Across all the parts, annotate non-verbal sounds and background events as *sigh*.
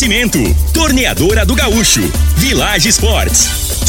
Oferecimento: Torneadora do Gaúcho, Village Sports,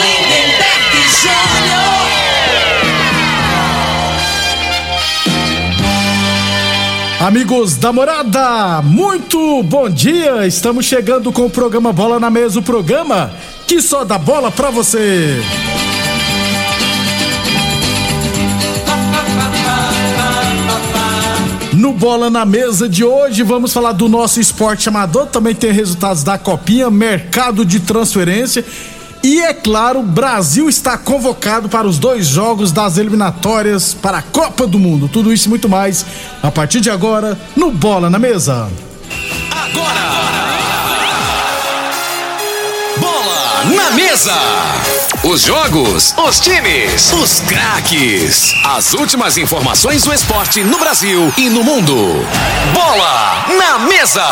Lindenberg Júnior. Amigos da morada, muito bom dia! Estamos chegando com o programa Bola na Mesa o programa que só dá bola pra você. No Bola na Mesa de hoje, vamos falar do nosso esporte amador. Também tem resultados da Copinha, mercado de transferência. E é claro, Brasil está convocado para os dois jogos das eliminatórias para a Copa do Mundo. Tudo isso e muito mais a partir de agora no Bola na Mesa. Bola na mesa. Os jogos, os times, os craques. As últimas informações do esporte no Brasil e no mundo. Bola na mesa.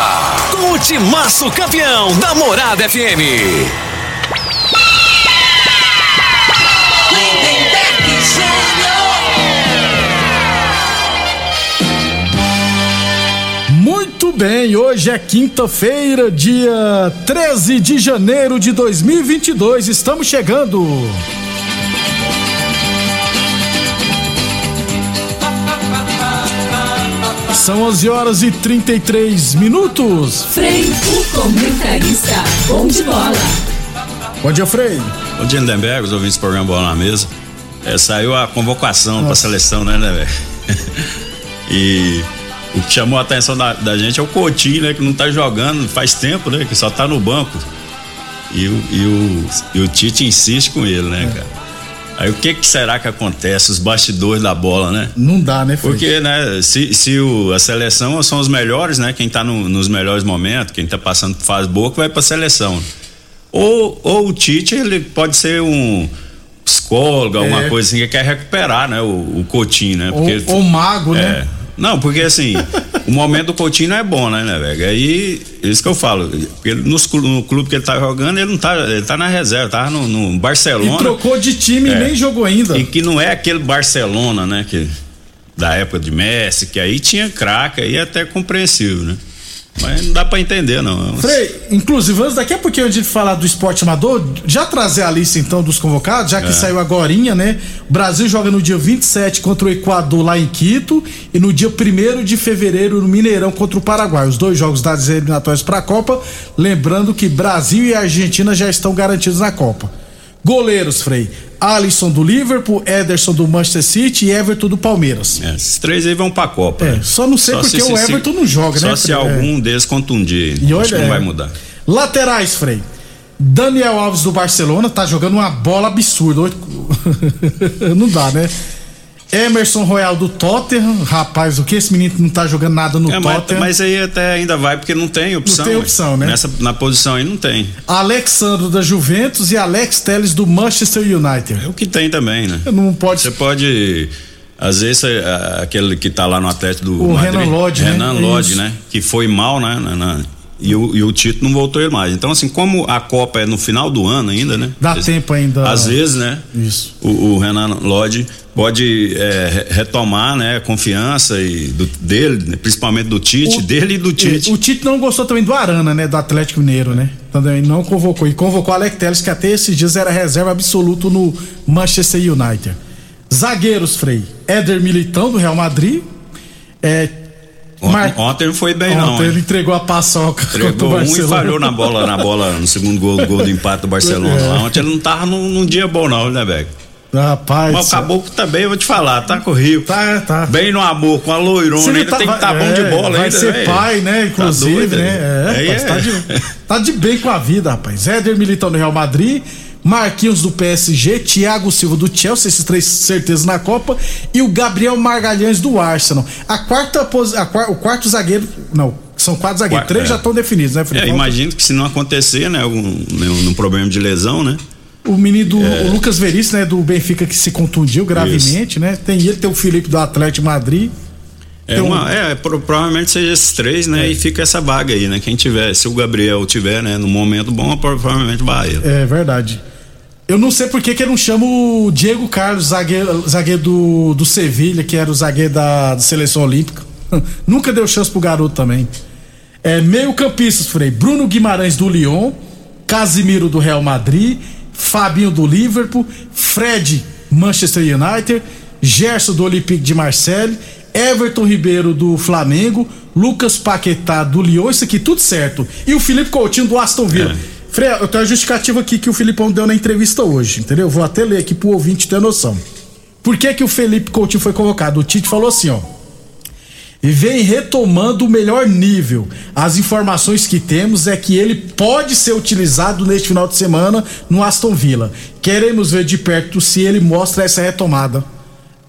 Com o timaço campeão da Morada FM. Bem, hoje é quinta-feira, dia 13 de janeiro de 2022. Estamos chegando. São 11 horas e 33 minutos. Frei, o comentarista. Bom de bola. Bom dia, Frei. Bom dia, Lindenberg, os ouvintes do programa Bola na Mesa. É, saiu a convocação para a seleção, né, né, velho? *laughs* e o que chamou a atenção da, da gente é o Coutinho, né, que não tá jogando faz tempo, né, que só tá no banco. E o, e o, e o Tite insiste com ele, né, cara? Aí o que, que será que acontece, os bastidores da bola, né? Não dá, né, Frei? Porque, né, se, se o, a seleção são os melhores, né? Quem tá no- nos melhores momentos, quem tá passando por fase boa, que vai pra seleção. Ou, ou o Tite, ele pode ser um psicólogo, alguma É. coisa assim, que quer recuperar, né? O, o Coutinho, né? Ou, ou mago, é. né? Não, porque assim, o momento do Coutinho não é bom, né, né, velho? Aí, isso que eu falo, ele, nos no clube que ele tá jogando, ele não tá, ele tá na reserva, tava no, no E Barcelona. trocou de time e É. nem jogou ainda. E que não é aquele Barcelona, né? Que, da época de Messi, que aí tinha craque, aí é até compreensível, né? Mas não dá pra entender, não. Frei, inclusive, antes daqui a pouquinho a gente falar do esporte amador, já trazer a lista então dos convocados, já que É. saiu agorinha, né? O Brasil joga no dia 27 contra o Equador lá em Quito e no dia 1 de fevereiro no Mineirão contra o Paraguai. Os dois jogos das eliminatórias para a Copa. Lembrando que Brasil e Argentina já estão garantidos na Copa. Goleiros, Frei. Alisson do Liverpool, Ederson do Manchester City e Everton do Palmeiras. É, esses três aí vão pra Copa. É, né? só não sei porque o Everton não joga, só né, se Fred? algum deles contundir. E acho olha, que não é. vai mudar. Laterais, Frei. Daniel Alves do Barcelona tá jogando uma bola absurda. *laughs* Não dá, né? Emerson Royal do Tottenham. Rapaz, o que esse menino não tá jogando nada no É, mas, Tottenham? mas aí até ainda vai, porque não tem opção. tem ué. opção, né? Nessa, na posição aí não tem. Alexandro da Juventus e Alex Telles do Manchester United. É o que tem também, né? Não pode Você pode. Às vezes, é, aquele que tá lá no Atlético do O Madrid, Renan Lodge, né? Renan É Lodge, né? Que foi mal, né? na- na- e, o, e o Tito não voltou ele mais. Então, assim, como a Copa é no final do ano ainda, né? Dá tempo ainda. Às vezes, né? Isso. O, o Renan Lodge pode é, re- retomar, né? A confiança e do, dele, né, principalmente do Tite, O- dele e do Tite. O Tite não gostou também do Arana, né? Do Atlético Mineiro, né? Também não convocou. E convocou Alex Telles, que até esses dias era reserva absoluto no Manchester United. Zagueiros, Frei. Éder Militão, do Real Madrid. É, Ontem, Mar- ontem não foi bem, não. Ontem hein? ele entregou a paçoca Entregou um e falhou na bola, na bola, no segundo gol, gol do empate do Barcelona. É. Ontem ele não tava num, num dia bom, não, né, velho? Rapaz. Mas o caboclo também, vou te falar, tá com o Rio. Tá, tá. Bem no amor, com a loirona, ainda tem que vai- estar bom de é, bola Vai ainda, ser velho. pai, né? Inclusive, Tá doido, né? É, Aí rapaz, é. Tá, de, tá de bem com a vida, rapaz. Éder Militão do Real Madrid, Marquinhos do PSG, Thiago Silva do Chelsea, esses três certezas na Copa, e o Gabriel Margalhães do Arsenal. A quarta a o quarto zagueiro, não, são quatro zagueiros, três é. já estão definidos, né, É, Felipe? imagino que se não acontecer, né, algum, nenhum, nenhum problema de lesão, né? O menino do o Lucas Veríssimo, né, do Benfica que se contundiu gravemente, né? Tem ele, tem o Felipe do Atlético Madrid. É, Tem um- uma, é, pro- provavelmente seja esses três, né? E fica essa vaga aí, né? Quem tiver, se o Gabriel tiver, né, no momento bom, provavelmente vai. É verdade. Eu não sei por que, que ele não chama o Diego Carlos, zagueiro, zagueiro do, do Sevilha, que era o zagueiro da, da seleção olímpica. *laughs* Nunca deu chance pro garoto também. É, meio campistas, Frei. Bruno Guimarães do Lyon, Casimiro do Real Madrid, Fabinho do Liverpool, Fred, Manchester United, Gerson do Olympique de Marseille, Everton Ribeiro do Flamengo, Lucas Paquetá do Lyon, isso aqui tudo certo. E o Felipe Coutinho do Aston Villa. Frei, eu tenho a justificativa aqui que o Filipão deu na entrevista hoje, entendeu? Vou até ler aqui pro ouvinte ter noção. Por que que o Felipe Coutinho foi convocado? O Tite falou assim, ó e vem retomando o melhor nível. As informações que temos é que ele pode ser utilizado neste final de semana no Aston Villa. Queremos ver de perto se ele mostra essa retomada.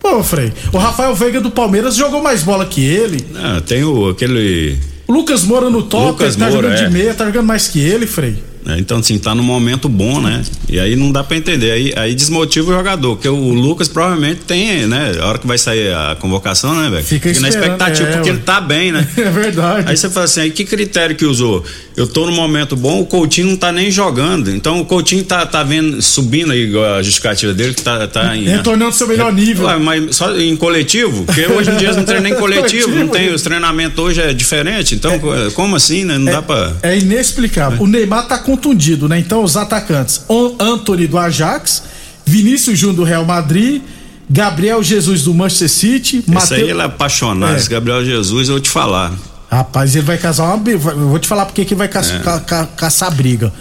Pô, Frei, o Rafael Veiga do Palmeiras jogou mais bola que ele. Ah, tem o, aquele. O Lucas Moura no top, Lucas ele tá Moura, jogando é. de meia, tá jogando mais que ele, Frei. Né, Então, assim, tá num momento bom, né? E aí não dá pra entender. Aí, aí desmotiva o jogador, porque o Lucas provavelmente tem, né? A hora que vai sair a convocação, né, velho? Fica na esperando, expectativa, é, porque ele tá bem, né? *laughs* É verdade. Aí você fala assim, aí que critério que usou? Eu tô no momento bom, o Coutinho não tá nem jogando. Então o Coutinho tá, tá vendo, subindo aí a justificativa dele, que tá, tá em. Retornando seu melhor nível. Ué, mas só em coletivo? Porque hoje em dia não treina nem *laughs* coletivo, não tem, Coletivo. os treinamentos hoje é diferente. Então, como assim, né? Não dá pra. É inexplicável. O Neymar tá contundido, né? Então os atacantes: Anthony do Ajax, Vinícius Júnior do Real Madrid, Gabriel Jesus do Manchester City, Esse Mateu- aí ele é apaixonado, É. esse Gabriel Jesus, eu vou te falar. Rapaz, ele vai casar uma. vou te falar porque que ele vai ca- É. ca- ca- caçar briga.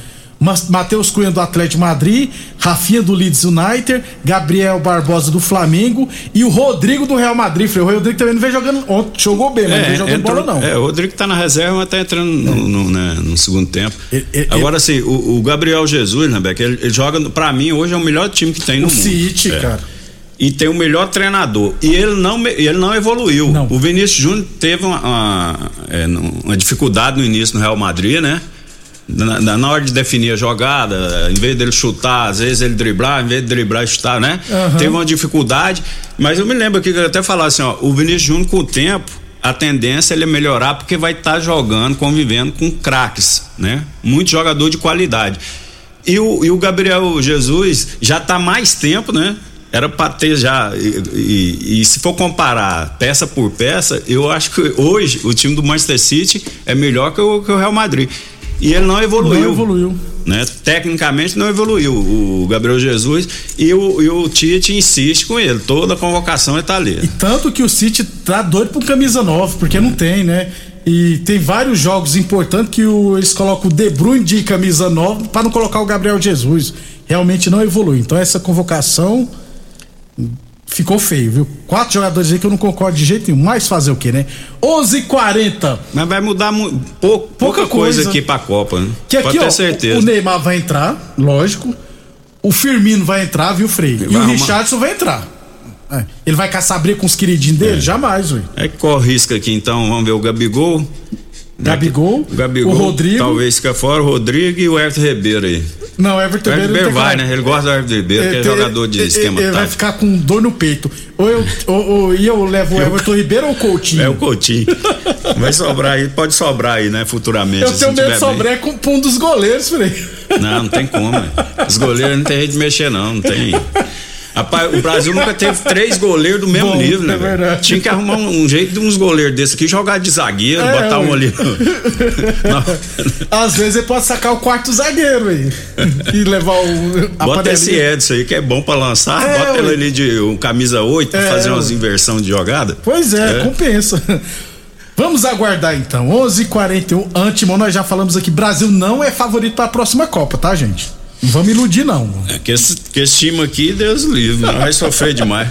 Matheus Cunha do Atlético Madrid, Rafinha do Leeds United, Gabriel Barbosa do Flamengo e o Rodrigo do Real Madrid. Frei, O Rodrigo também não vem jogando. Ontem jogou bem, mas não vem jogando entrou- bola, não. é, o Rodrigo tá na reserva, mas tá entrando no, no, né, no segundo tempo. Ele- ele- Agora, assim, o, o Gabriel Jesus, né, Beck, ele, ele joga, pra mim, hoje é o melhor time que tem no O mundo. City, É. cara. E tem o melhor treinador. E ele não, ele não evoluiu. Não. O Vinícius Júnior teve uma, uma, é, uma dificuldade no início no Real Madrid, né? Na, na- na hora de definir a jogada, em vez dele chutar, às vezes ele driblar, em vez de driblar e chutar, né? Aham. Teve uma dificuldade. Mas eu me lembro aqui que eu até falar assim, ó, o Vinícius Júnior com o tempo, a tendência é ele melhorar porque vai estar jogando, convivendo com craques, né? Muito jogador de qualidade. E o, e o Gabriel Jesus já tá mais tempo, né? Era pra ter já. E, e- e se for comparar peça por peça, eu acho que hoje o time do Manchester City é melhor que o, que o Real Madrid. E ele não evoluiu. Não evoluiu. Né? Tecnicamente não evoluiu o Gabriel Jesus e o, e o Tite insiste com ele. Toda a convocação tá ali. E tanto que o City tá doido por camisa nova, porque não tem, né? E tem vários jogos importantes que o- eles colocam o De Bruyne de camisa nova para não colocar o Gabriel Jesus. Realmente não evolui. Então essa convocação ficou feio, viu? Quatro jogadores aí que eu não concordo de jeito nenhum. Mas fazer o quê, né? 11:40. Mas vai mudar mu- pouco, pouca, coisa, coisa. aqui pra Copa, né? Que Pode aqui, ter ó, certeza. o Neymar vai entrar, lógico. O Firmino vai entrar, viu, Frei? E o arrumar. Richardson vai entrar. É. Ele vai caçar briga com os queridinhos dele? Jamais, ué. É que corre risco aqui então, vamos ver o Gabigol. Gabigol, O Gabigol, o Rodrigo. talvez fica fora, o Rodrigo e o Everton Ribeiro aí. Não, Everton Ribeiro vai, né? Ele gosta do Everton Ribeiro, que é tem- jogador de ele- esquema Ele vai tático. ficar com dor no peito. Ou eu, ou, ou- e eu levo o Everton Ribeiro ou o Coutinho? É o Coutinho. Vai sobrar aí, pode sobrar aí, né, futuramente. eu tenho medo de sobrar com um dos goleiros, Frei. bem. Não, não tem como. velho. Os goleiros não tem jeito de mexer, não. Não tem. Rapaz, o Brasil nunca teve três goleiros do mesmo Bom, nível, né? é verdade. Tinha que arrumar um, um jeito de uns goleiros desses aqui, jogar de zagueiro, É, botar um ali. *laughs* Às vezes ele pode sacar o quarto zagueiro aí. e levar o. a Bota esse panelinha. Edson aí que é bom pra lançar. É, bota ele ali de um camisa 8 pra É, fazer umas inversão de jogada. Pois é, É. compensa. *laughs* Vamos aguardar então. 11:41 Antemão, nós já falamos aqui. Brasil não é favorito para a próxima Copa, tá, gente? Não vamos iludir, não. É que esse, que esse time aqui, Deus livre, não *laughs* vai sofrer demais.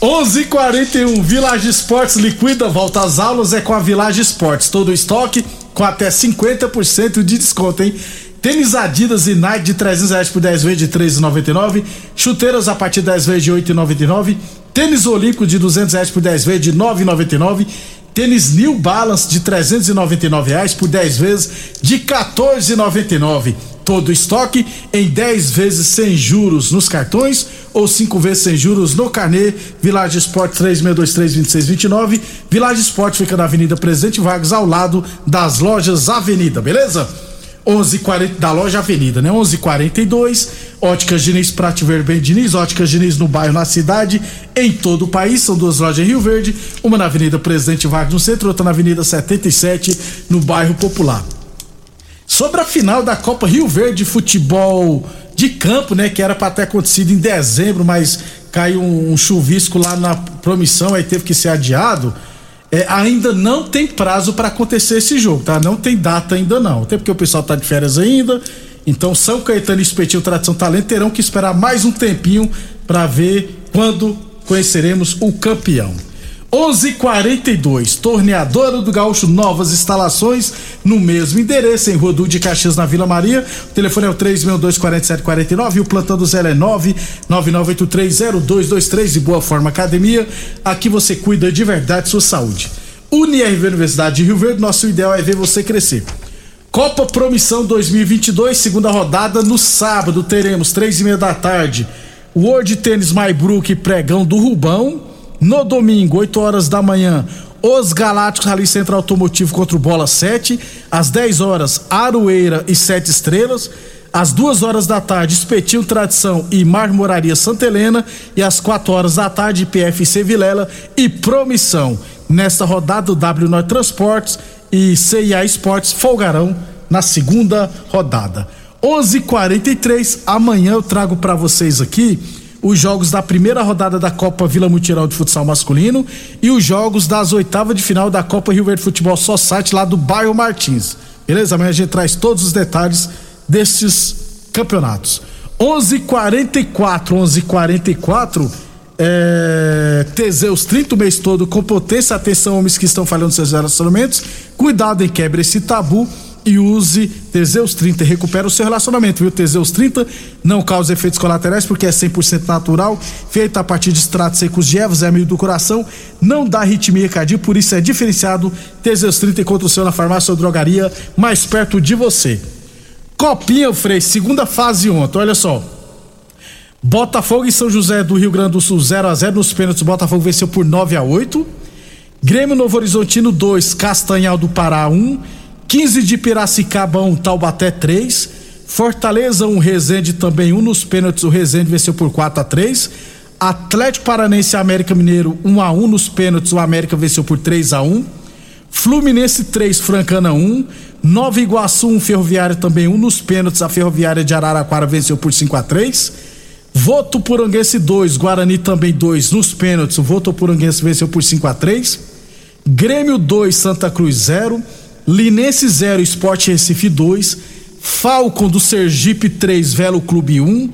11:41 Village Esportes liquida, volta às aulas é com a Village Esportes. Todo o estoque com até 50% de desconto, hein? Tênis Adidas e Nike de 300 reais por 10 vezes de 3,99. Chuteiras a partir de 10 vezes de 8,99. Tênis Olímpico de 200 reais por 10 vezes de 9,99. Tênis New Balance de 399 reais por 10 vezes de 14,99. Todo estoque em 10 vezes sem juros nos cartões ou 5 vezes sem juros no carnê. Village Sport 36232629. Village Sport fica na Avenida Presidente Vargas ao lado das lojas Avenida, beleza? 11:40 da loja Avenida, né? 11:42. Óticas Diniz Prate Verben Diniz, Óticas Diniz no bairro, na cidade, em todo o país. São duas lojas em Rio Verde, uma na Avenida Presidente Vargas no centro, outra na Avenida 77 no bairro Popular. Sobre a final da Copa Rio Verde Futebol de Campo, né, que era para ter acontecido em dezembro, mas caiu um, um chuvisco lá na promissão, aí teve que ser adiado. É, ainda não tem prazo para acontecer esse jogo, tá? Não tem data ainda não. Até porque o pessoal tá de férias ainda. Então São Caetano e Espetinho Tradição Talento terão que esperar mais um tempinho para ver quando conheceremos o campeão. 11:42 Torneadora do Gaúcho, novas instalações no mesmo endereço em Rua de Caxias na Vila Maria. O telefone é o 3624749 e o plantão do Zé é 999830223 de Boa Forma Academia. Aqui você cuida de verdade sua saúde. UniRV Universidade de Rio Verde, nosso ideal é ver você crescer. Copa Promissão 2022, segunda rodada no sábado teremos três e meia da tarde. World Tênis Maibrook Pregão do Rubão. No domingo, 8 horas da manhã, os Galácticos Rally Centro Automotivo contra o Bola 7. Às 10 horas, Aroeira e Sete Estrelas. Às 2 horas da tarde, Espetinho Tradição e Marmoraria Santa Helena. E às 4 horas da tarde, PFC Vilela e Promissão. Nesta rodada, o W Norte Transportes e CIA Esportes folgarão na segunda rodada. 11:43 amanhã eu trago para vocês aqui os jogos da primeira rodada da Copa Vila Mutirão de Futsal Masculino e os jogos das oitavas de final da Copa Rio Verde Futebol Society lá do bairro Martins. Beleza? Amanhã a gente traz todos os detalhes desses campeonatos. 11:44, 11:44 é, Teseus 30 o mês todo com potência. Atenção, homens que estão falhando seus relacionamentos. Cuidado em quebre esse tabu e use Teseus 30 e recupera o seu relacionamento, viu? Teseus 30 não causa efeitos colaterais porque é 100% natural, feito a partir de extratos secos de ervas, é amigo do coração, não dá arritmia cardíaca, por isso é diferenciado. Teseus 30 encontra o seu na farmácia ou drogaria mais perto de você. Copinha, Frei, segunda fase ontem, olha só. Botafogo e São José do Rio Grande do Sul 0 a 0 nos pênaltis. Botafogo venceu por 9 a 8. Grêmio Novo Horizontino 2, Castanhal do Pará 1. 15 de Piracicaba 1, Taubaté 3. Fortaleza 1, Resende também 1 nos pênaltis. O Resende venceu por 4 a 3. Atlético Paranense e América Mineiro 1 a 1 nos pênaltis. O América venceu por 3 a 1. Fluminense 3, Francana 1. Nova Iguaçu 1, Ferroviária também 1 nos pênaltis. A Ferroviária de Araraquara venceu por 5 a 3. Votuporanguense 2, Guarani também 2 nos pênaltis. O Votuporanguense venceu por 5 a 3. Grêmio 2, Santa Cruz 0. Linense 0, Esporte Recife 2. Falcon do Sergipe 3, Velo Clube 1.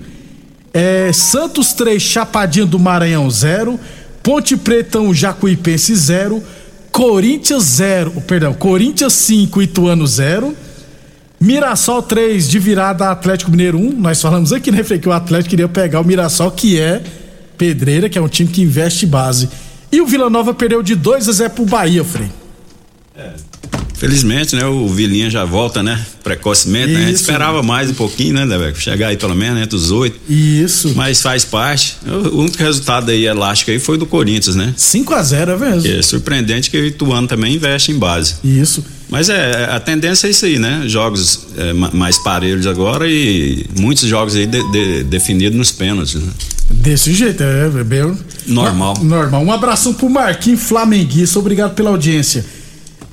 É, Santos 3, Chapadinha do Maranhão 0. Ponte Preta 1, Jacuipense 0. Corinthians 0, perdão, Corinthians 5, Ituano 0. Mirassol 3 de virada Atlético Mineiro 1. Nós falamos aqui, né, Frei, que o Atlético queria pegar o Mirassol, que é pedreira, que é um time que investe base. E o Vila Nova perdeu de 2 a 0 pro Bahia, Frei. É. Felizmente, né? O Vilinha já volta, né? Precocemente, né? A gente esperava mais um pouquinho, né, Debeco? Chegar aí pelo menos entre os oito. Isso. Mas faz parte. O único resultado aí elástico aí foi do Corinthians, né? 5 a 0 é mesmo. É surpreendente que o Ituano também investe em base. Isso. Mas é, a tendência é isso aí, né? Jogos é, mais parelhos agora e muitos jogos aí de, de, definidos nos pênaltis, né? Desse jeito, é, é bem. Normal. Normal. Um abração pro Marquinhos Flamenguista, obrigado pela audiência.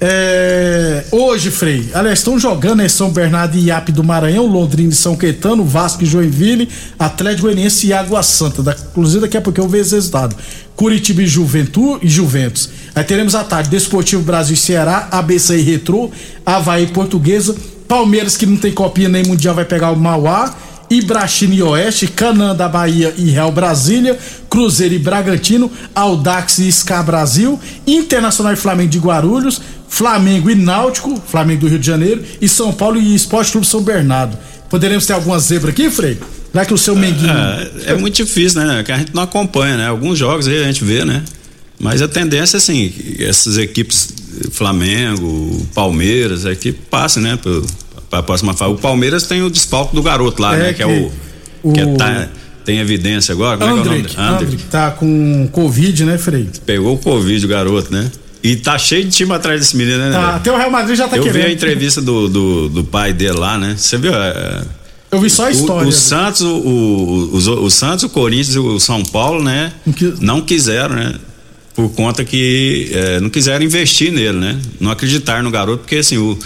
É, hoje, Frei, aliás, estão jogando né, São Bernardo e Iap do Maranhão, Londrina e São Caetano, Vasco e Joinville, Atlético Goianiense e Água Santa. Da, inclusive, daqui a pouco eu vejo esse resultado. Curitiba e e Juventus. Aí teremos à tarde Desportivo Brasil e Ceará, ABC e Retrô, Havaí Portuguesa, Palmeiras, que não tem copinha nem mundial, vai pegar o Mauá. Ibrachina e Oeste, Canã da Bahia e Real Brasília, Cruzeiro e Bragantino, Audax e Scar Brasil, Internacional e Flamengo de Guarulhos, Flamengo e Náutico, Flamengo do Rio de Janeiro, e São Paulo e Esporte Clube São Bernardo. Poderemos ter alguma zebra aqui, Frei? Será que o seu Menguinho. É, é muito difícil, né? Que a gente não acompanha, né? Alguns jogos aí a gente vê, né? Mas a tendência, assim, essas equipes, Flamengo, Palmeiras, é que passem, né? Para a próxima fase. O Palmeiras tem o desfalque do garoto lá, É né? Que, que é o. o- Que é, tá, tem evidência agora. Como é que é o nome? Andrick, Andrick, tá com Covid, né, Frei? Pegou o Covid, o garoto, né? E tá cheio de time atrás desse menino, né? Tá, até o Real Madrid já tá Eu querendo. vi a entrevista do, do, do pai dele lá, né? Você viu? é, Eu vi só a o, história. o Santos, o, o, o Santos, o Corinthians e o São Paulo, né? Não quis- Não quiseram, né? Por conta que é, não quiseram investir nele, né? Não acreditaram no garoto, porque assim, o,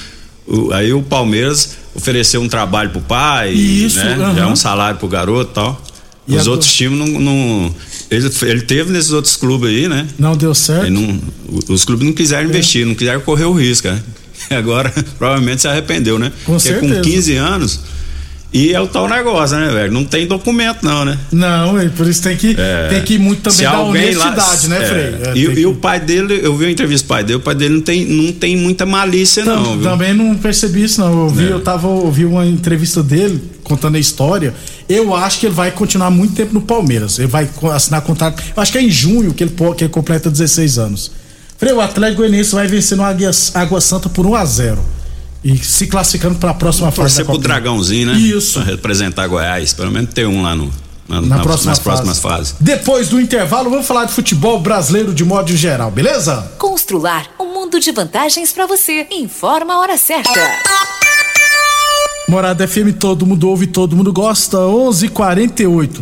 o- aí o Palmeiras ofereceu um trabalho pro pai, Isso, né? aham. Já um salário pro garoto e tal. E Os agora? outros times não. não ele, ele teve nesses outros clubes aí, né? Não deu certo. Não- os clubes não É. quiseram investir, não quiseram correr o risco, né? *laughs* Agora, *laughs* provavelmente se arrependeu, né? Com Porque certeza. com 15 anos. E é o tal negócio, né, velho? Não tem documento, não, né? Não, é, por isso tem que, É. tem que muito também Se da alguém lá- honestidade, né, é, Frei? É, e, e que- o pai dele, eu vi a entrevista do pai dele, o pai dele não tem, não tem muita malícia, não, viu? Também não percebi isso, não. Eu vi, É. eu tava ouvi uma entrevista dele contando a história. Eu acho que ele vai continuar muito tempo no Palmeiras. Ele vai assinar contrato. Eu acho que é em junho que ele, que ele completa 16 anos. Frei, o Atlético Goianiense vai vencer no Água Santa por 1 a 0 E se classificando para a próxima fase. Torcer da pro. Dragãozinho, né? Isso. Pra representar Goiás. Pelo menos ter um lá no, na, Na na- próxima nas fase. próximas fases. Depois do intervalo, vamos falar de futebol brasileiro de modo geral, beleza? Constrular um mundo de vantagens para você. Informa a hora certa. Morada FM, todo mundo ouve, todo mundo gosta. 11:48.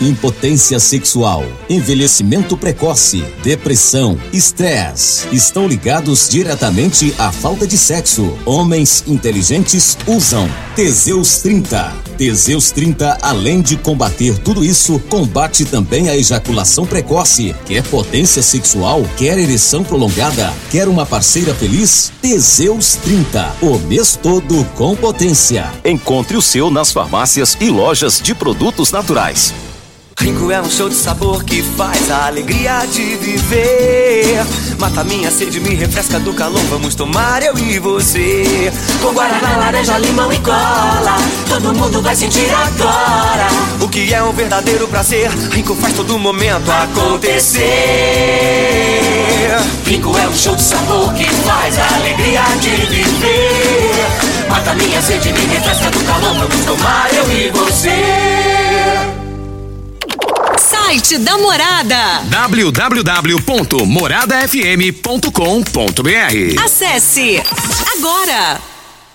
impotência sexual, envelhecimento precoce, depressão, estresse estão ligados diretamente à falta de sexo. Homens inteligentes usam Teseus 30. Teseus 30, além de combater tudo isso, combate também a ejaculação precoce. Quer potência sexual? Quer ereção prolongada? Quer uma parceira feliz? Teseus 30. O mês todo com potência. Encontre o seu nas farmácias e lojas de produtos naturais. Rinco é um show de sabor que faz a alegria de viver. Mata minha sede, me refresca do calor. Vamos tomar eu e você. Com guaraná, laranja, limão e cola. Todo mundo vai sentir agora. O que é um verdadeiro prazer. Rinco faz todo momento acontecer. Rinco é um show de sabor que faz a alegria de viver. Mata minha sede, me refresca do calor. Vamos tomar eu e você. Site da Morada. www.moradafm.com.br Acesse agora.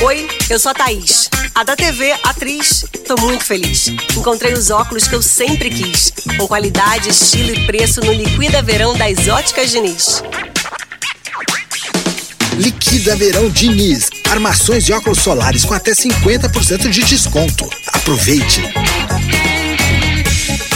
Oi, eu sou a Thaís, a da TV, atriz. Tô muito feliz. Encontrei os óculos que eu sempre quis, com qualidade, estilo e preço no Liquida Verão das Óticas Diniz. Liquida Verão Diniz. Armações de óculos solares com até 50% de desconto. Aproveite!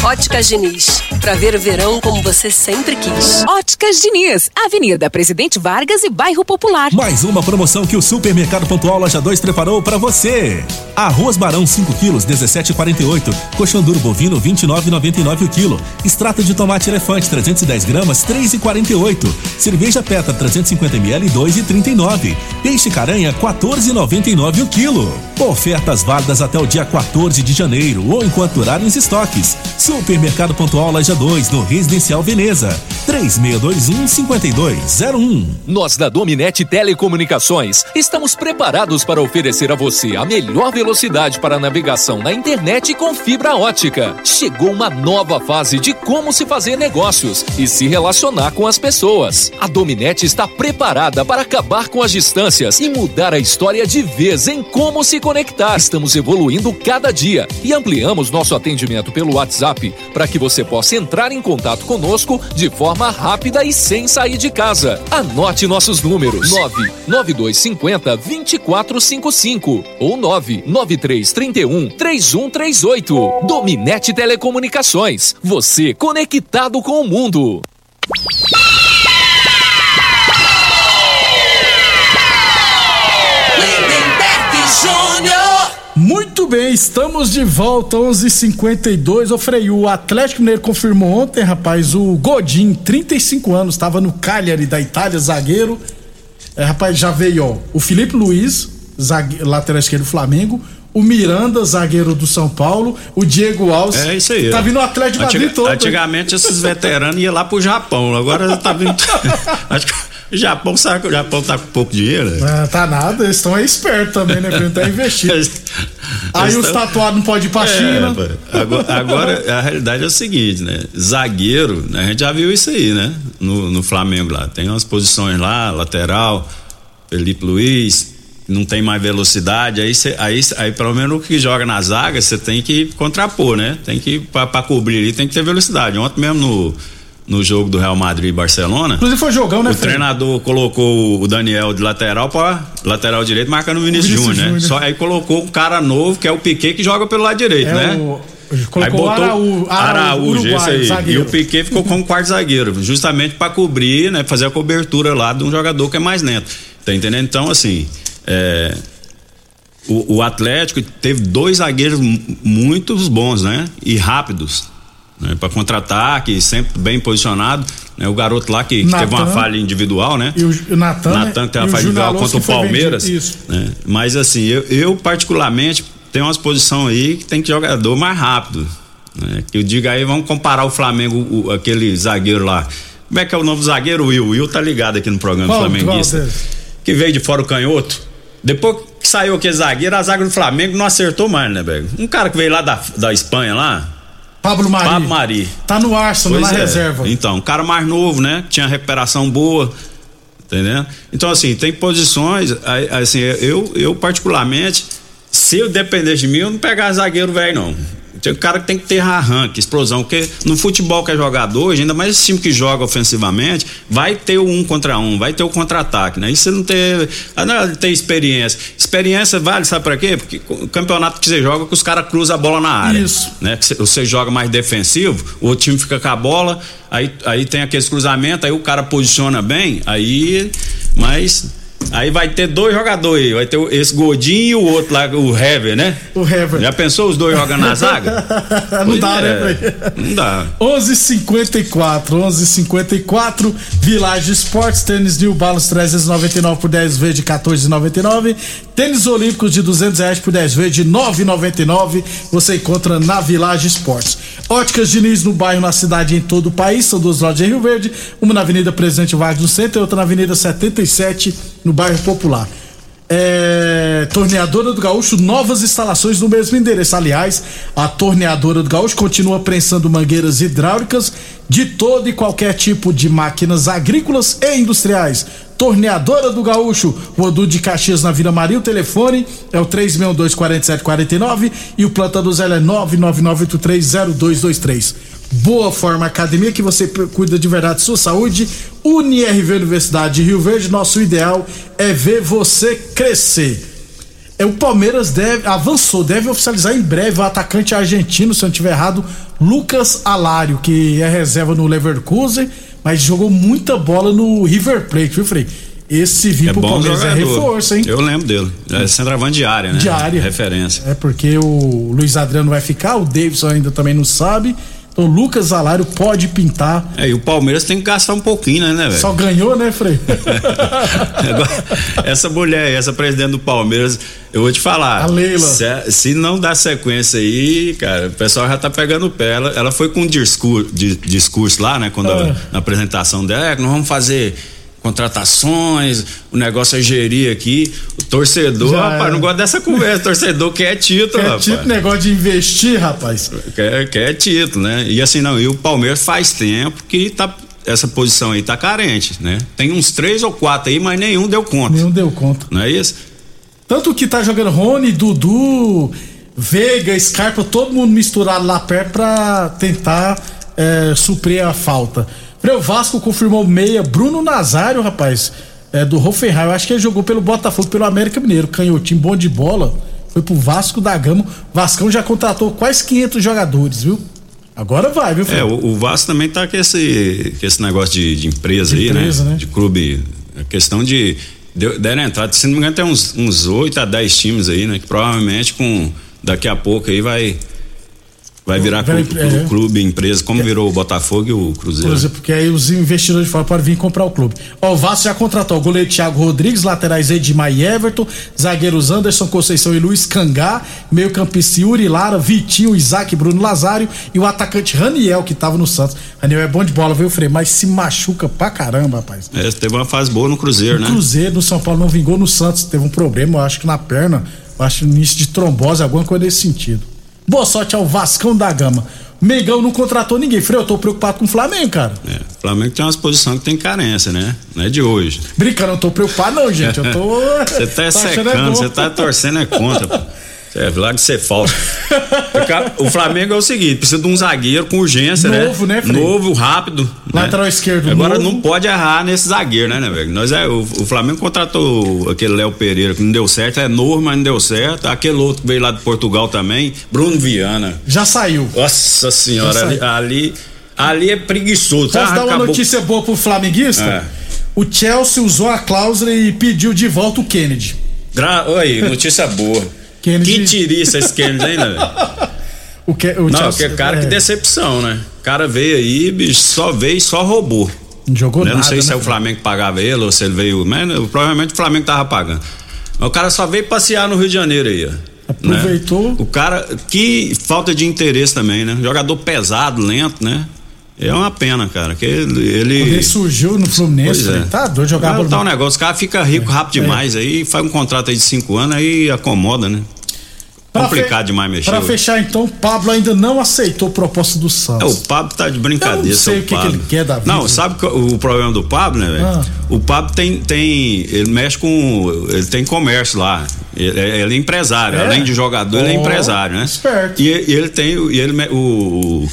Óticas Diniz, pra ver o verão como você sempre quis. Óticas Diniz, Avenida Presidente Vargas e Bairro Popular. Mais uma promoção que o Supermercado Pontual Loja 2 preparou para você. Arroz Barão 5 quilos, 17,48. Coxão duro bovino, 29,99 o quilo. Extrato de tomate elefante, 310 gramas, 3,48. Cerveja Petra, 350 ml, 2,39. Peixe caranha, 14,99 o quilo. Ofertas válidas até o dia 14 de janeiro ou enquanto durarem os estoques. Supermercado Pontual Loja 2, no Residencial Veneza. 3621-5201. Nós da Dominete Telecomunicações estamos preparados para oferecer a você a melhor velocidade para navegação na internet com fibra ótica. Chegou uma nova fase de como se fazer negócios e se relacionar com as pessoas. A Dominete está preparada para acabar com as distâncias e mudar a história de vez em como se conectar. Estamos evoluindo cada dia e ampliamos nosso atendimento pelo WhatsApp para que você possa entrar em contato conosco de forma rápida e sem sair de casa. Anote nossos números: 99250 2455 ou 99331 3138. Dominete Telecomunicações. Você conectado com o mundo. Júnior. Muito bem, estamos de volta, 11:52. Ô Frei, o Atlético Mineiro confirmou ontem, rapaz, o Godin, 35 anos, estava no Cagliari da Itália, zagueiro. É, rapaz, já veio, ó, o Felipe Luiz, zague... lateral esquerdo do Flamengo, o Miranda, zagueiro do São Paulo, o Diego Alves. É isso aí. Tá vindo o Atlético de Madrid Antiga- todo. Antigamente esses veteranos iam lá pro Japão, agora tá vindo. *laughs* O Japão sabe que o Japão tá com pouco dinheiro. né? Ah, tá nada, eles estão aí espertos também, né? Porque não tá investindo. Aí os tão- tatuados não podem ir pra É, China. agora, agora, a realidade é o seguinte, né? Zagueiro, né? a gente já viu isso aí, né? No, no Flamengo lá. Tem umas posições lá, lateral, Felipe Luiz, não tem mais velocidade. Aí, cê, aí, aí pelo menos o que joga na zaga, você tem que contrapor, né? Tem que, pra cobrir ali, tem que ter velocidade. Ontem mesmo no, no jogo do Real Madrid e Barcelona. Inclusive foi jogão, né, O Fred? treinador colocou o Daniel de lateral para lateral direito, marcando o Vinícius, Vinícius Júnior, né? Só aí colocou um cara novo, que é o Piquet, que joga pelo lado direito, É né? o- colocou o Araú- Araú- Araújo, Uruguai, esse aí. zagueiro. E o Piquet ficou como quarto zagueiro, justamente para cobrir, né? Fazer a cobertura lá de um jogador que é mais lento. Tá entendendo? Então, assim, é, o, o Atlético teve dois zagueiros mu- muito bons, né? E rápidos. Né? Para contra-ataque, sempre bem posicionado. Né? O garoto lá que, que teve uma falha individual, né? E o, o Natan, né? Natan que tem E uma o falha individual contra o Palmeiras. vendido. Né? Mas assim, eu, eu particularmente tenho umas posições aí que tem que jogador mais rápido. Né? Que eu digo aí, vamos comparar o Flamengo, o- aquele zagueiro lá. Como é que é o novo zagueiro, Will? O Will tá ligado aqui no programa Qual- Flamenguista. qual que veio de fora o canhoto. Depois que saiu aquele zagueiro, a zaga do Flamengo não acertou mais, né, velho? Um cara que veio lá da, da Espanha lá. Pablo Mari. Pablo Mari. Tá no Arsenal, na é. reserva. Então, um cara mais novo, né? Tinha recuperação boa. Entendeu? Então, assim, tem posições. Assim, eu, eu particularmente, se eu dependesse de mim, eu não pegava zagueiro velho, não. Tem cara que tem que ter arranque, explosão, porque no futebol que é jogador, hoje, ainda mais esse time que joga ofensivamente, vai ter o um contra um, vai ter o contra-ataque, né? E você não ter. Ah, não, ele tem experiência. Experiência vale, sabe pra quê? Porque o campeonato que você joga, que os caras cruzam a bola na área. Isso. Né? Você joga mais defensivo, o outro time fica com a bola, aí, aí tem aqueles cruzamentos, aí o cara posiciona bem, aí. Mas. Aí vai ter dois jogadores vai ter esse Godinho e o outro lá, o Hever, né? O Hever. Já pensou os dois jogando na zaga? *laughs* não Pois dá, é, né, velho? Não dá. 11:54, 11:54. Village Sports, tênis New Balance 399 por 10 vezes de 14,99. Tênis Olímpicos de 200 reais por 10 vezes de 9,99. Você encontra na Village Sports. Óticas Diniz no bairro, na cidade e em todo o país. São duas lojas em Rio Verde. Uma na Avenida Presidente Vargas no centro e outra na Avenida 77 no bairro Popular. É, Torneadora do Gaúcho, novas instalações no mesmo endereço. Aliás, a Torneadora do Gaúcho continua prensando mangueiras hidráulicas de todo e qualquer tipo de máquinas agrícolas e industriais. Torneadora do Gaúcho, Rodu de Caxias na Vila Maria. O telefone é o 362-4749 e o planta do Zé é 999830223. Boa Forma Academia, que você cuida de verdade de sua saúde. UniRV Universidade de Rio Verde, nosso ideal é ver você crescer. É, o Palmeiras deve, avançou, deve oficializar em breve o atacante argentino, se eu não estiver errado, Lucas Alário, que é reserva no Leverkusen, mas jogou muita bola no River Plate, viu, Frei? Esse vir É pro Palmeiras é jogador. reforço, hein? Eu lembro dele. É centroavante de área, né? De área. Referência. É porque o Luiz Adriano vai ficar, o Davidson ainda também não sabe. O Lucas Alário pode pintar. É, e o Palmeiras tem que gastar um pouquinho, né, velho? Só ganhou, né, Frei? *laughs* Agora, essa mulher, aí, essa presidente do Palmeiras, eu vou te falar. A Leila. Se, se não dá sequência aí, cara, o pessoal já tá pegando o pé. Ela, ela foi com um discurso, de, discurso lá, né? Quando Ah. ela- na apresentação dela, é, que nós vamos fazer contratações, o negócio é gerir aqui. O torcedor, Já rapaz, é. não gosta dessa conversa. O torcedor quer título, Quer rapaz. tipo negócio de investir, rapaz. Quer, quer título, né? E assim, não, e o Palmeiras faz tempo que tá. Essa posição aí tá carente, né? Tem uns três ou quatro aí, mas nenhum deu conta. Nenhum deu conta. Não é isso? Tanto que tá jogando Rony, Dudu, Veiga, Scarpa, todo mundo misturado lá perto pra tentar é, suprir a falta. O Vasco confirmou meia Bruno Nazário, rapaz, é, do Hoffenheim. Eu acho que ele jogou pelo Botafogo, pelo América Mineiro. Canhotinho bom de bola. Foi pro Vasco da Gama. Vascão já contratou quase 500 jogadores, viu? Agora vai, viu, Frei? É, o, o Vasco também tá com esse, com esse negócio de, de empresa De aí, empresa, né? né? De clube. A questão de. deu- Deram entrada, se não me engano, tem uns, uns 8 a 10 times aí, né? Que provavelmente com. Daqui a pouco aí vai. Vai virar Vai, clu- é. clube, empresa, como virou o Botafogo e o Cruzeiro. Por exemplo, porque aí os investidores de fora podem vir comprar o clube. Ó, o Vasco já contratou o goleiro Thiago Rodrigues, laterais Edmar e Everton, zagueiros Anderson Conceição e Luiz Cangá, meio campista Yuri Lara, Vitinho, Isaac Bruno Lazário e o atacante Raniel, que tava no Santos. Raniel é bom de bola, viu, Frei? Mas se machuca pra caramba, rapaz. É, teve uma fase boa no Cruzeiro, No né? Cruzeiro, no São Paulo, não vingou no Santos, teve um problema, eu acho que na perna, eu acho início de trombose, alguma coisa nesse sentido. Boa sorte ao Vascão da Gama. Mengão não contratou ninguém. Frei, eu tô preocupado com o Flamengo, cara. É, o Flamengo tem umas posições que tem carência, né? Não é de hoje. Brincando, eu não tô preocupado, não, gente. Eu tô. *laughs* Você *laughs* tá, achando é secando, você tá torcendo é contra, é lá de ser falso. O Flamengo é o seguinte: precisa de um zagueiro com urgência, né? Novo, né, Frei? Novo, rápido. Lateral né? esquerdo, Agora novo. não pode errar nesse zagueiro, né, né, velho? Nós é, o, o Flamengo contratou aquele Léo Pereira que não deu certo, é novo, mas não deu certo. Aquele outro que veio lá de Portugal também, Bruno Viana. Já saiu. Nossa senhora, saiu. ali, ali é preguiçoso. Posso tá? dar uma Acabou- notícia boa pro flamenguista? É. O Chelsea usou a cláusula e pediu de volta o Kennedy. Gra... Oi, notícia boa. Kennedy- Que tiriça esse Kennedy ainda, velho? *laughs* O que, o Não, Chelsea, que cara, é, que decepção, né? O cara veio aí, bicho, só veio e só roubou. Não jogou Né? nada. Não sei se né? é o Flamengo que pagava ele ou se ele veio. Mas, né, provavelmente o Flamengo tava pagando. Mas o cara só veio passear no Rio de Janeiro aí, ó. Aproveitou. Né? O cara, que falta de interesse também, né? Jogador pesado, lento, né? É uma pena, cara, que ele. ele... Quando ele surgiu no Fluminense, Pois é. tá doido jogar tá um negócio, o cara fica rico rápido demais aí, faz um contrato aí de cinco anos, aí acomoda, né? Pra Complicado demais mexer. Pra hoje. fechar, então, o Pablo ainda não aceitou a proposta do É, o Santos. Pablo tá de brincadeira, Eu não sei o que que ele quer da vida. Não, sabe qual- o problema do Pablo, né, velho? Ah. O Pablo tem, tem. Ele mexe com. Ele tem comércio lá. Ele, é- ele é empresário. É? Além de jogador, ele é empresário, né? esperto. E, e ele tem. E ele, o, o,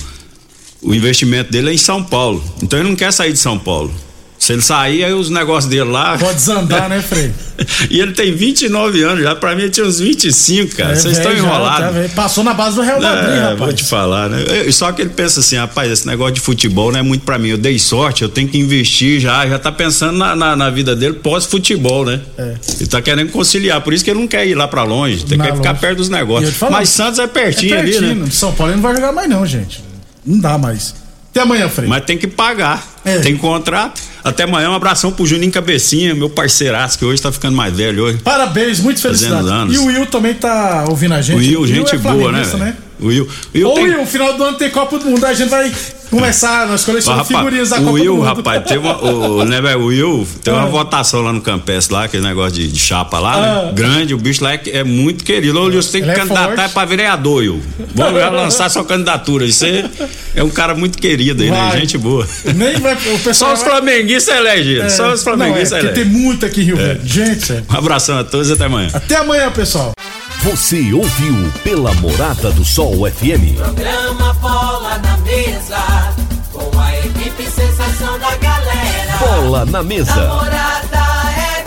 o investimento dele é em São Paulo. Então ele não quer sair de São Paulo. Se ele sair, aí os negócios dele lá. Pode desandar, né, Frei? *laughs* e ele tem 29 anos já. Pra mim, ele tinha uns 25, cara. É, Vocês estão velho, já, enrolados. tá. Passou na base do Real Madrid, É, rapaz. vou te falar, né? Eu- Só que ele pensa assim, rapaz, esse negócio de futebol não é muito pra mim. Eu dei sorte, eu tenho que investir já. Já tá pensando na, na, na vida dele pós-futebol, né? É. Ele tá querendo conciliar. Por isso que ele não quer ir lá pra longe. Tem que ficar perto dos negócios. Mas Santos é pertinho, é pertinho, ali, né? São Paulo ele não vai jogar mais, não, gente. Não dá mais. Até amanhã, Frei. Mas tem que pagar. É. Tem contrato. Até amanhã, um abração pro Juninho Cabecinha, meu parceiraço, que hoje tá ficando mais velho hoje. Parabéns, muito felicidade. anos. E o Will também tá ouvindo a gente. O Will, gente é boa, né? velho? O Will, o Will Ô, tem- Will, final do ano tem Copa do Mundo, a gente vai começar, nós colecionamos figurinhas da Copa Will, do Mundo. rapaz, teve uma, o, né, o Will, teve uma Ah. votação lá no Campestre lá, aquele negócio de, de chapa lá, Ah. né? Grande, o bicho lá é, é muito querido. Ô, Will, você tem que Ele é candidatar forte. pra vereador, Will. Vamos já *laughs* lançar sua candidatura. Você é um cara muito querido aí, né? Vai. Gente boa. Nem vai, o pessoal Só os flamenguistas elegem, É, só os flamenguistas não, é, elegem. tem muito aqui em Rio Verde. Gente. Um abração a todos e até amanhã. Até amanhã, pessoal. Você ouviu pela Morada do Sol FM. Programa Bola na Mesa, com a equipe sensação da galera. Bola na mesa. Namorada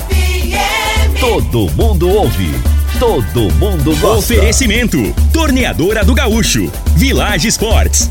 FM. Todo mundo ouve todo mundo gosta. Oferecimento: Torneadora do Gaúcho, Village Sports.